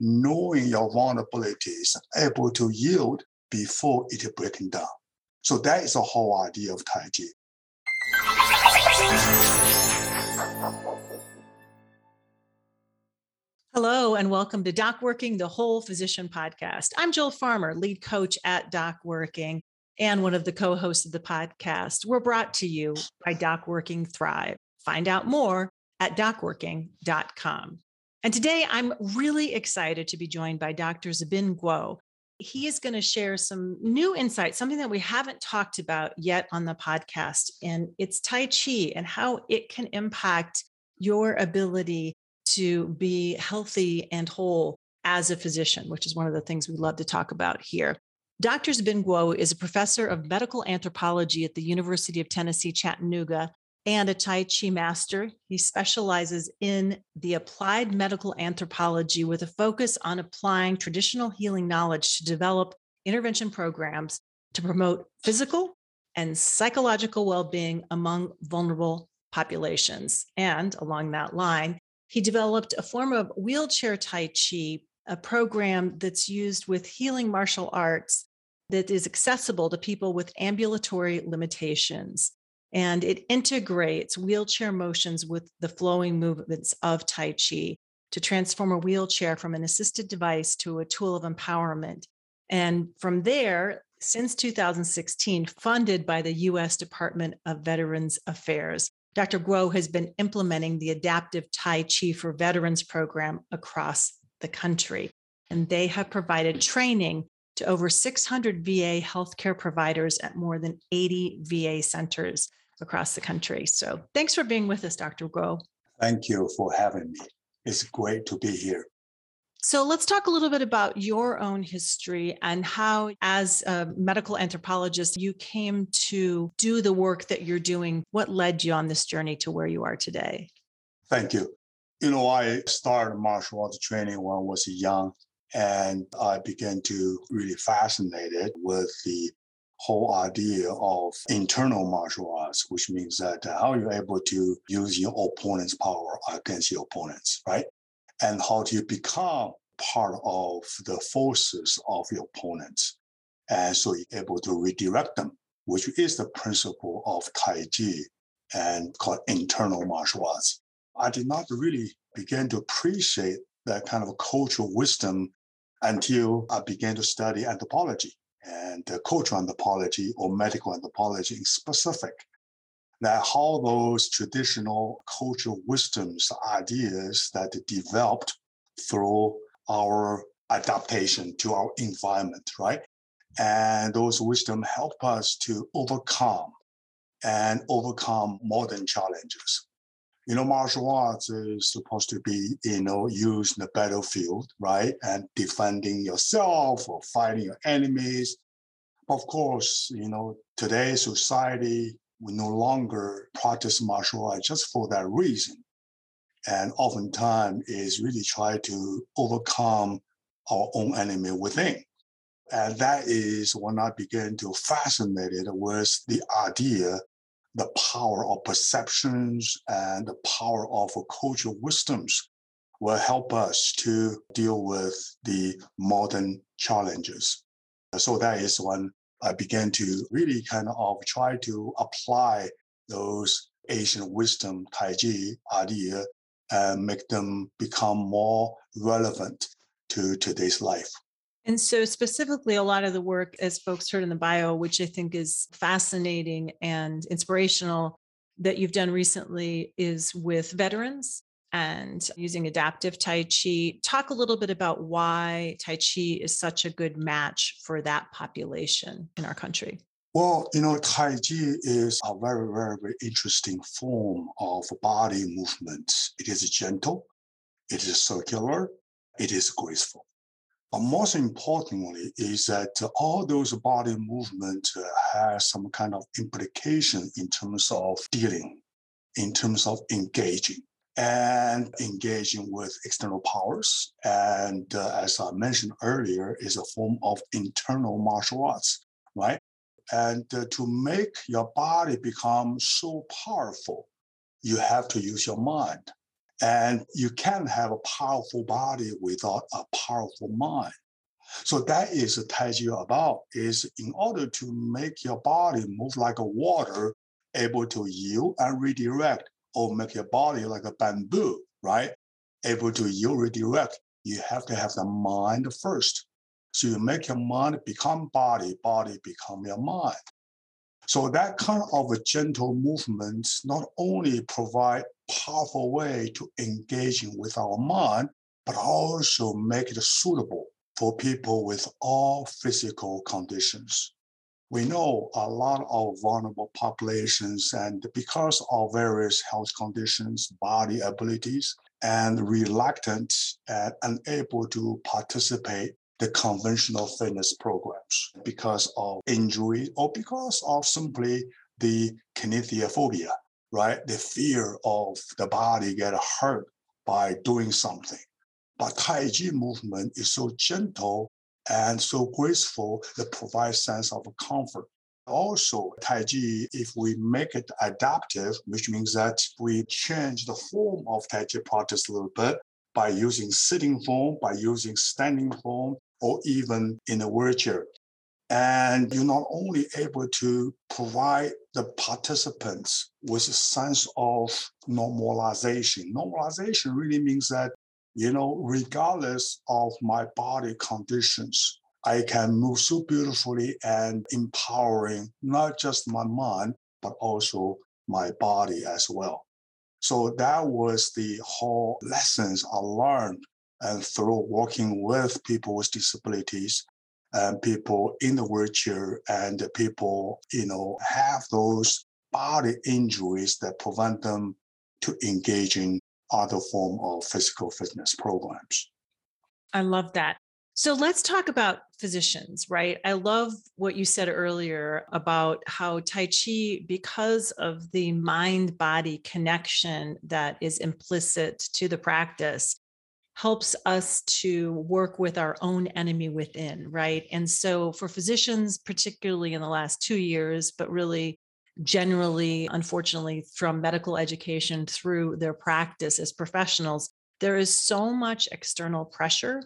knowing your vulnerabilities, able to yield before it breaking down. So that is the whole idea of Tai Chi. Hello, and welcome to Doc Working, the Whole Physician Podcast. I'm Jill Farmer, lead coach at Doc Working and one of the co hosts of the podcast. We're brought to you by Doc Working Thrive. Find out more at docworking.com. And today I'm really excited to be joined by Dr. Zibin Guo. He is going to share some new insights, something that we haven't talked about yet on the podcast, and it's Tai Chi and how it can impact your ability to be healthy and whole as a physician, which is one of the things we love to talk about here. Dr. Zibin Guo is a professor of medical anthropology at the University of Tennessee, Chattanooga, and a Tai Chi master. He specializes in the applied medical anthropology with a focus on applying traditional healing knowledge to develop intervention programs to promote physical and psychological well being among vulnerable populations. And along that line, he developed a form of wheelchair Tai Chi, a program that's used with healing martial arts that is accessible to people with ambulatory limitations and it integrates wheelchair motions with the flowing movements of Tai Chi to transform a wheelchair from an assisted device to a tool of empowerment. And from there, since 2016, funded by the US Department of Veterans Affairs, Dr. Guo has been implementing the Adaptive Tai Chi for Veterans program across the country. And they have provided training to over 600 VA healthcare providers at more than 80 VA centers across the country. So thanks for being with us, Dr. Guo. Thank you for having me. It's great to be here. So let's talk a little bit about your own history and how, as a medical anthropologist, you came to do the work that you're doing. What led you on this journey to where you are today? Thank you. You know, I started martial arts training when I was young, and I began to really fascinated with the whole idea of internal martial arts, which means that uh, how you're able to use your opponent's power against your opponents, right? And how to become part of the forces of your opponents. And so you're able to redirect them, which is the principle of Tai Chi and called internal martial arts. I did not really begin to appreciate that kind of cultural wisdom until I began to study anthropology and uh, cultural anthropology or medical anthropology in specific. That how those traditional cultural wisdoms, ideas that developed through our adaptation to our environment, right? And those wisdom help us to overcome and overcome modern challenges you know, martial arts is supposed to be, you know, used in the battlefield, right? And defending yourself or fighting your enemies. Of course, you know, today's society, we no longer practice martial arts just for that reason. And oftentimes is really try to overcome our own enemy within. And that is when I began to fascinated with the idea the power of perceptions and the power of cultural wisdoms will help us to deal with the modern challenges. So that is when I began to really kind of try to apply those Asian wisdom Tai Chi idea and make them become more relevant to today's life. And so, specifically, a lot of the work, as folks heard in the bio, which I think is fascinating and inspirational, that you've done recently is with veterans and using adaptive Tai Chi. Talk a little bit about why Tai Chi is such a good match for that population in our country. Well, you know, Tai Chi is a very, very, very interesting form of body movement. It is gentle, it is circular, it is graceful. But most importantly is that all those body movements uh, have some kind of implication in terms of dealing, in terms of engaging and engaging with external powers. And uh, as I mentioned earlier, is a form of internal martial arts, right? And uh, to make your body become so powerful, you have to use your mind. And you can't have a powerful body without a powerful mind. So that is a Tai about is in order to make your body move like a water, able to yield and redirect, or make your body like a bamboo, right? Able to yield, redirect. You have to have the mind first. So you make your mind become body, body become your mind. So that kind of gentle movement not only provide powerful way to engaging with our mind, but also make it suitable for people with all physical conditions. We know a lot of vulnerable populations, and because of various health conditions, body abilities, and reluctant and unable to participate the conventional fitness programs because of injury or because of simply the kinesiophobia, right? The fear of the body get hurt by doing something. But Tai Chi movement is so gentle and so graceful that provides sense of comfort. Also, Tai Chi, if we make it adaptive, which means that we change the form of Tai Chi practice a little bit by using sitting form, by using standing form, or even in a wheelchair. And you're not only able to provide the participants with a sense of normalization. Normalization really means that, you know, regardless of my body conditions, I can move so beautifully and empowering not just my mind, but also my body as well. So that was the whole lessons I learned and through working with people with disabilities and people in the wheelchair and people, you know, have those body injuries that prevent them to engage in other form of physical fitness programs. I love that. So let's talk about physicians, right? I love what you said earlier about how Tai Chi, because of the mind body connection that is implicit to the practice, helps us to work with our own enemy within, right? And so for physicians, particularly in the last two years, but really generally, unfortunately, from medical education through their practice as professionals, there is so much external pressure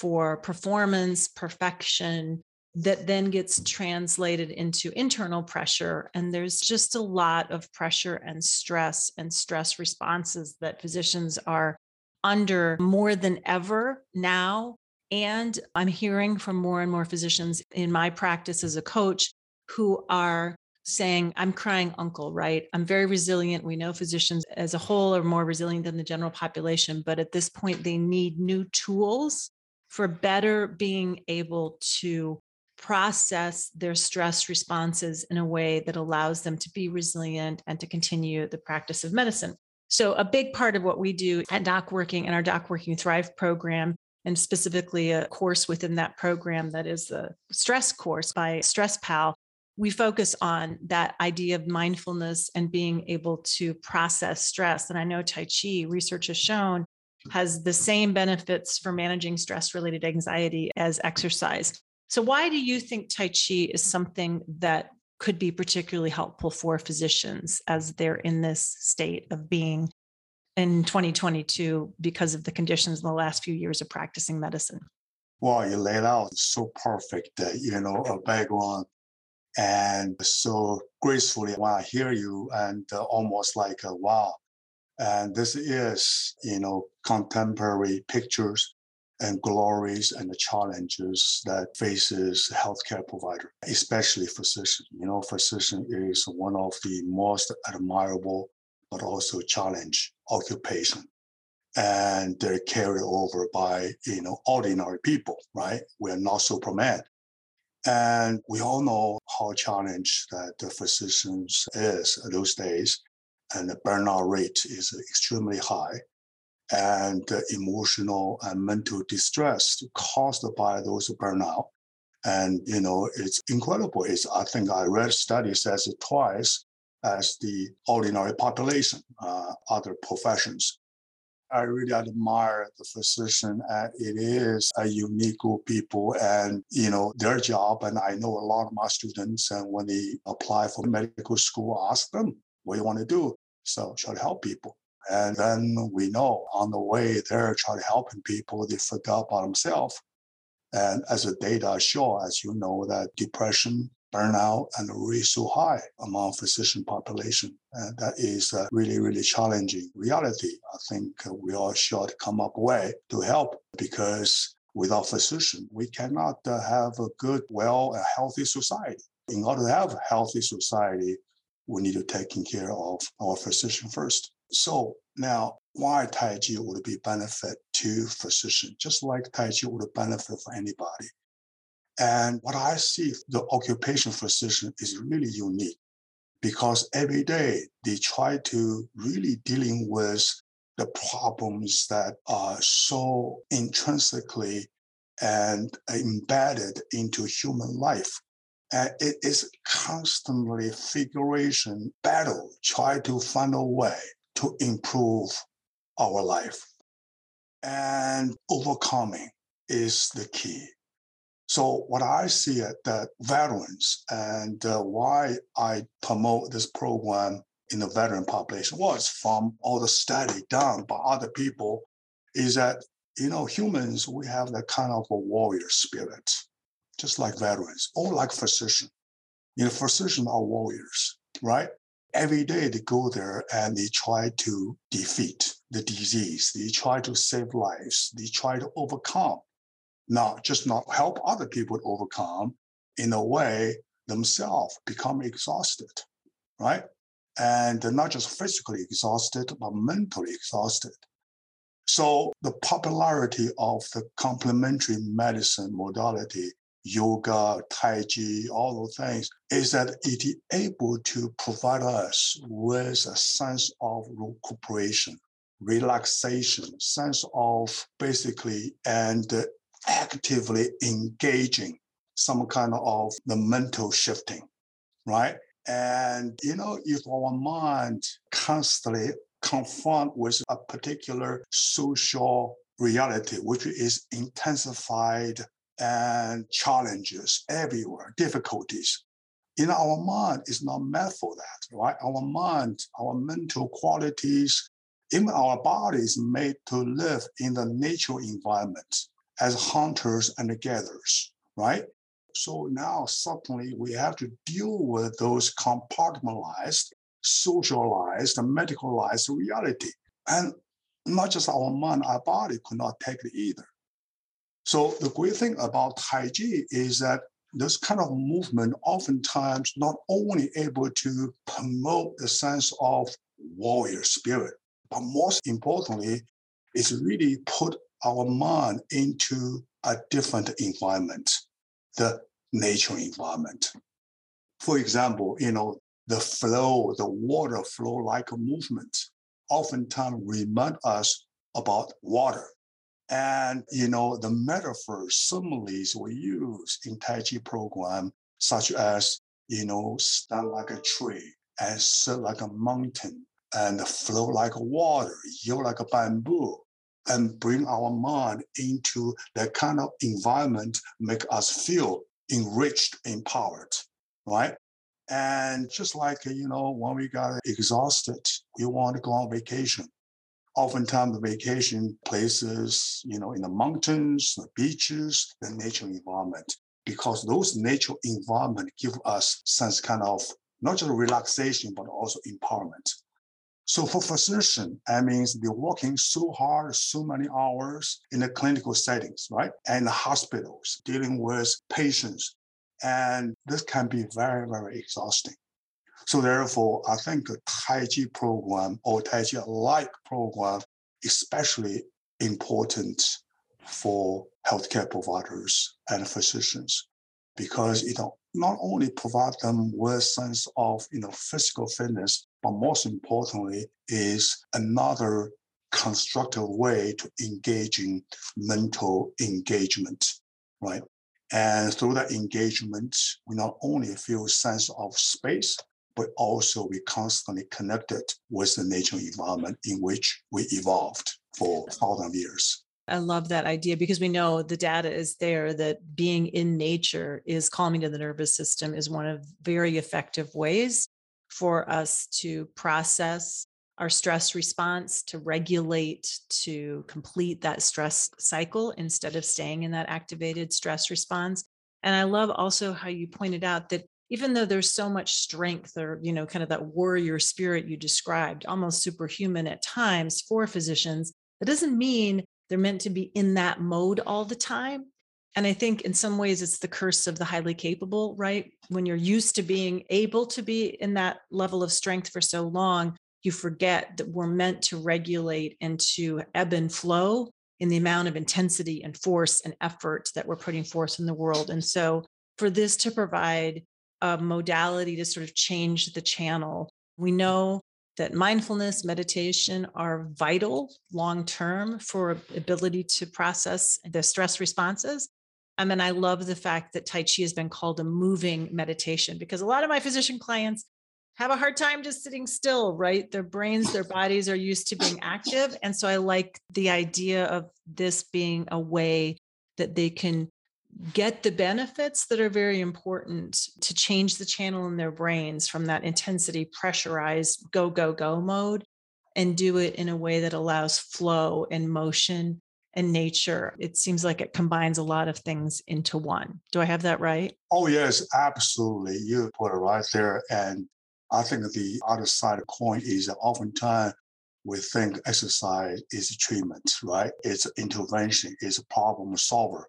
for performance, perfection, that then gets translated into internal pressure. And there's just a lot of pressure and stress and stress responses that physicians are under more than ever now. And I'm hearing from more and more physicians in my practice as a coach who are saying, I'm crying uncle, right? I'm very resilient. We know physicians as a whole are more resilient than the general population, but at this point, they need new tools for better being able to process their stress responses in a way that allows them to be resilient and to continue the practice of medicine. So, a big part of what we do at Doc Working and our Doc Working Thrive program, and specifically a course within that program that is the stress course by Stress Pal, we focus on that idea of mindfulness and being able to process stress. And I know Tai Chi research has shown has the same benefits for managing stress related anxiety as exercise. So, why do you think Tai Chi is something that could be particularly helpful for physicians as they're in this state of being in 2022 because of the conditions in the last few years of practicing medicine? Well, you laid out so perfect, uh, you know, a background and so gracefully when I hear you and uh, almost like, a, wow. And this is, you know, contemporary pictures and glories and the challenges that faces healthcare provider, especially physician. You know, physician is one of the most admirable but also challenge occupation. And they're carried over by, you know, ordinary people, right? We're not Superman. And we all know how challenged that the physicians is those days. And the burnout rate is extremely high and emotional and mental distress caused by those burnout. And you know, it's incredible. It's I think I read study says twice as the ordinary population, uh, other professions. I really admire the physician. And it is a unique group of people and, you know, their job. And I know a lot of my students, and when they apply for medical school, ask them, what you want to do? So, try to help people And then we know on the way there, trying to helping people, they forgot about themselves. And as the data show, as you know, that depression, burnout, and really so high among physician population. And that is a really, really challenging reality. I think we all should come up way to help because without physician, we cannot uh, have a good, well, a healthy society. In order to have a healthy society, we need to take care of our physician first. So now, why Tai Chi would be benefit to physician, just like Tai Chi would benefit for anybody. And what I see, the occupation physician is really unique because every day they try to really dealing with the problems that are so intrinsically and embedded into human life. And it is constantly figuration battle, try to find a way to improve our life. And overcoming is the key. So what I see at the veterans and uh, why I promote this program in the veteran population was from all the study done by other people is that, you know, humans, we have that kind of a warrior spirit, just like veterans or like physicians. You know, physicians are warriors, right? every day they go there and they try to defeat the disease. They try to save lives. They try to overcome, not just not help other people overcome. In a way, themselves become exhausted, right? And not just physically exhausted, but mentally exhausted. So the popularity of the complementary medicine modality yoga, Tai Chi, all those things, is that it is able to provide us with a sense of recuperation, relaxation, sense of basically and actively engaging some kind of the mental shifting, right? And you know, if our mind constantly confront with a particular social reality, which is intensified and challenges everywhere, difficulties. In our mind is not meant for that, right? Our mind, our mental qualities, even our body is made to live in the natural environment as hunters and gatherers, right? So now suddenly we have to deal with those compartmentalized, socialized, medicalized reality. And not just our mind, our body could not take it either. So the great thing about Tai Chi is that this kind of movement oftentimes not only able to promote the sense of warrior spirit, but most importantly, it's really put our mind into a different environment, the nature environment. For example, you know, the flow, the water flow like movement, oftentimes remind us about water. And, you know, the metaphors, similes we use in Tai Chi program, such as, you know, stand like a tree and sit like a mountain and flow like water, yield like a bamboo, and bring our mind into that kind of environment, make us feel enriched, empowered, right? And just like, you know, when we got exhausted, we want to go on vacation oftentimes the vacation places, you know, in the mountains, the beaches, the nature environment, because those nature environment give us sense kind of not just relaxation, but also empowerment. So for physician, that means they're working so hard, so many hours in the clinical settings, right? And the hospitals dealing with patients. And this can be very, very exhausting. So therefore, I think a Tai Chi program or Tai Chi-like program is especially important for healthcare providers and physicians because it not only provide them with sense of you know physical fitness, but most importantly is another constructive way to engaging mental engagement, right? And through that engagement, we not only feel sense of space, but also we constantly connected with the natural environment in which we evolved for thousands of years. I love that idea because we know the data is there that being in nature is calming to the nervous system is one of very effective ways for us to process our stress response to regulate to complete that stress cycle instead of staying in that activated stress response and i love also how you pointed out that even though there's so much strength or you know kind of that warrior spirit you described almost superhuman at times for physicians that doesn't mean they're meant to be in that mode all the time and i think in some ways it's the curse of the highly capable right when you're used to being able to be in that level of strength for so long you forget that we're meant to regulate and to ebb and flow in the amount of intensity and force and effort that we're putting forth in the world. And so, for this to provide a modality to sort of change the channel, we know that mindfulness, meditation are vital long term for ability to process the stress responses. I mean, I love the fact that Tai Chi has been called a moving meditation because a lot of my physician clients have a hard time just sitting still, right? Their brains, their bodies are used to being active. And so I like the idea of this being a way that they can get the benefits that are very important to change the channel in their brains from that intensity pressurized go go go mode and do it in a way that allows flow and motion and nature. It seems like it combines a lot of things into one. Do i have that right? Oh yes absolutely. You put it right there. And I think the other side of coin is that oftentimes we think exercise is a treatment, right? It's an intervention, it's a problem solver.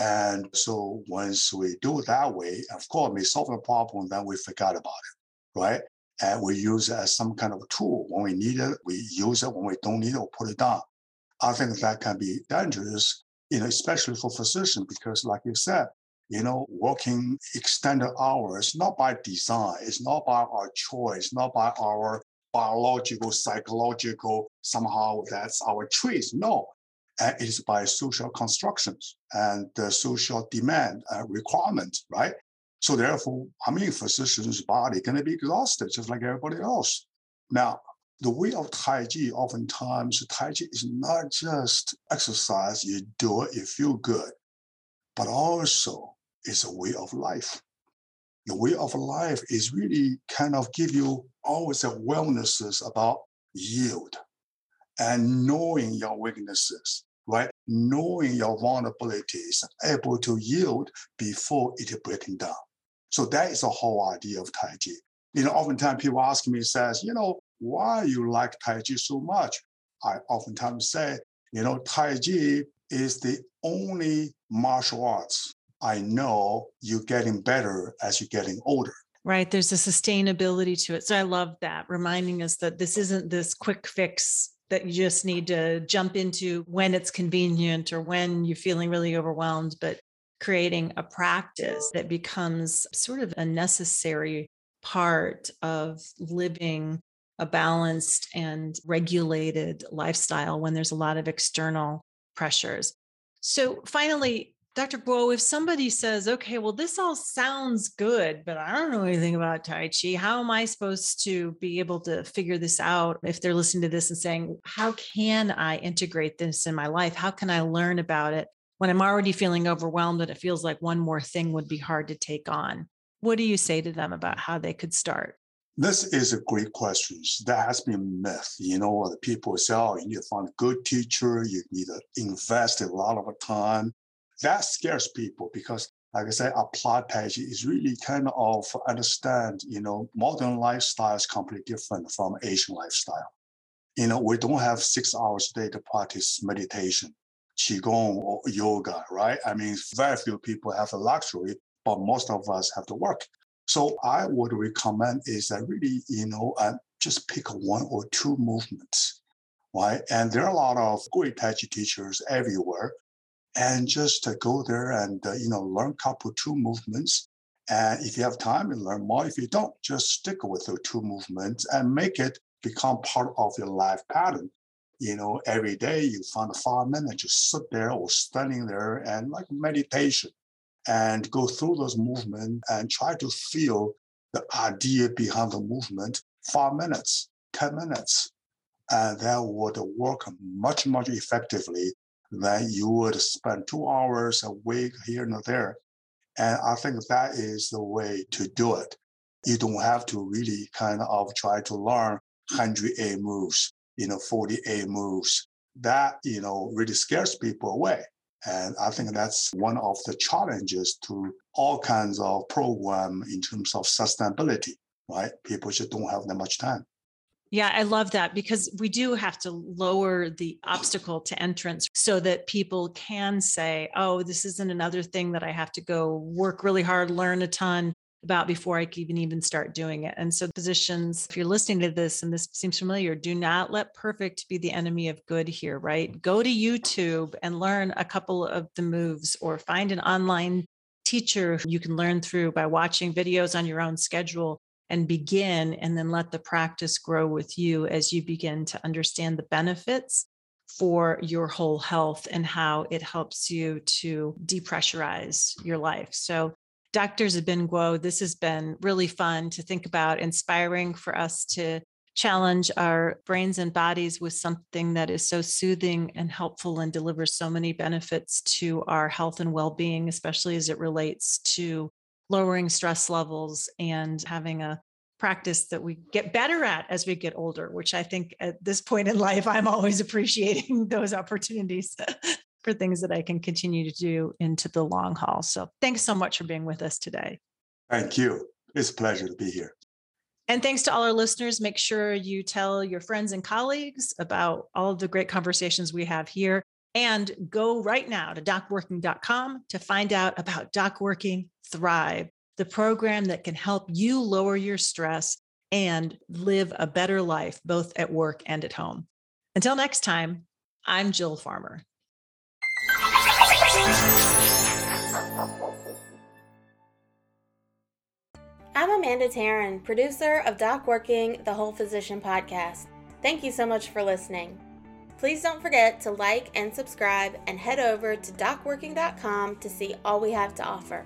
And so once we do it that way, of course, we solve the problem, then we forget about it, right? And we use it as some kind of a tool. When we need it, we use it. When we don't need it, we put it down. I think that can be dangerous, you know, especially for physicians, because like you said, you know, working extended hours, not by design, it's not by our choice, not by our biological, psychological, somehow that's our choice. No, and it is by social constructions and the social demand uh, requirement, right? So therefore, I mean, physician's body going to be exhausted just like everybody else. Now, the way of Tai Chi, oftentimes, Tai Chi is not just exercise, you do it, you feel good, but also it's a way of life. The way of life is really kind of give you always a wellnesses about yield and knowing your weaknesses, right? Knowing your vulnerabilities, able to yield before it breaking down. So that is the whole idea of Tai Chi. You know, oftentimes people ask me, says, you know, why you like Tai Chi so much? I oftentimes say, you know, Tai Chi is the only martial arts I know you're getting better as you're getting older. Right. There's a sustainability to it. So I love that, reminding us that this isn't this quick fix that you just need to jump into when it's convenient or when you're feeling really overwhelmed, but creating a practice that becomes sort of a necessary part of living a balanced and regulated lifestyle when there's a lot of external pressures. So, finally, Dr. Guo, if somebody says, okay, well, this all sounds good, but I don't know anything about Tai Chi, how am I supposed to be able to figure this out if they're listening to this and saying, how can I integrate this in my life? How can I learn about it when I'm already feeling overwhelmed and it feels like one more thing would be hard to take on? What do you say to them about how they could start? This is a great question. That has been a myth. You know, the people say, oh, you need to find a good teacher, you need to invest a lot of time that scares people because like I said, pedagogy is really kind of understand, you know, modern lifestyle is completely different from Asian lifestyle. You know, we don't have six hours a day to practice meditation, qigong or yoga, right? I mean, very few people have the luxury, but most of us have to work. So I would recommend is that really, you know, uh, just pick one or two movements, right? And there are a lot of great Tai Chi teachers everywhere and just go there and uh, you know learn couple two movements. And if you have time and learn more. If you don't just stick with the two movements and make it become part of your life pattern. You know every day you find five minutes just sit there or standing there and like meditation and go through those movements and try to feel the idea behind the movement. Five minutes 10 minutes and that would work much much effectively then you would spend two hours a week here and there. And I think that is the way to do it. You don't have to really kind of try to learn 100A moves, you know, 40A moves. That, you know, really scares people away. And I think that's one of the challenges to all kinds of program in terms of sustainability, right? People just don't have that much time. Yeah, I love that because we do have to lower the obstacle to entrance so that people can say, oh, this isn't another thing that I have to go work really hard, learn a ton about before I can even start doing it. And so physicians, if you're listening to this and this seems familiar, do not let perfect be the enemy of good here, right? Go to YouTube and learn a couple of the moves or find an online teacher you can learn through by watching videos on your own schedule and begin and then let the practice grow with you as you begin to understand the benefits for your whole health and how it helps you to depressurize your life. So, Dr. Zibin Guo, this has been really fun to think about, inspiring for us to challenge our brains and bodies with something that is so soothing and helpful and delivers so many benefits to our health and well being, especially as it relates to lowering stress levels and having a practice that we get better at as we get older, which I think at this point in life, I'm always appreciating those opportunities for things that I can continue to do into the long haul. So thanks so much for being with us today. Thank you. It's a pleasure to be here. And thanks to all our listeners. Make sure you tell your friends and colleagues about all of the great conversations we have here. And go right now to docworking.com to find out about DocWorking Thrive, the program that can help you lower your stress and live a better life, both at work and at home. Until next time, I'm Jill Farmer. I'm Amanda Taryn, producer of Doc Working, the Whole Physician podcast. Thank you so much for listening. Please don't forget to like and subscribe and head over to docworking.com to see all we have to offer.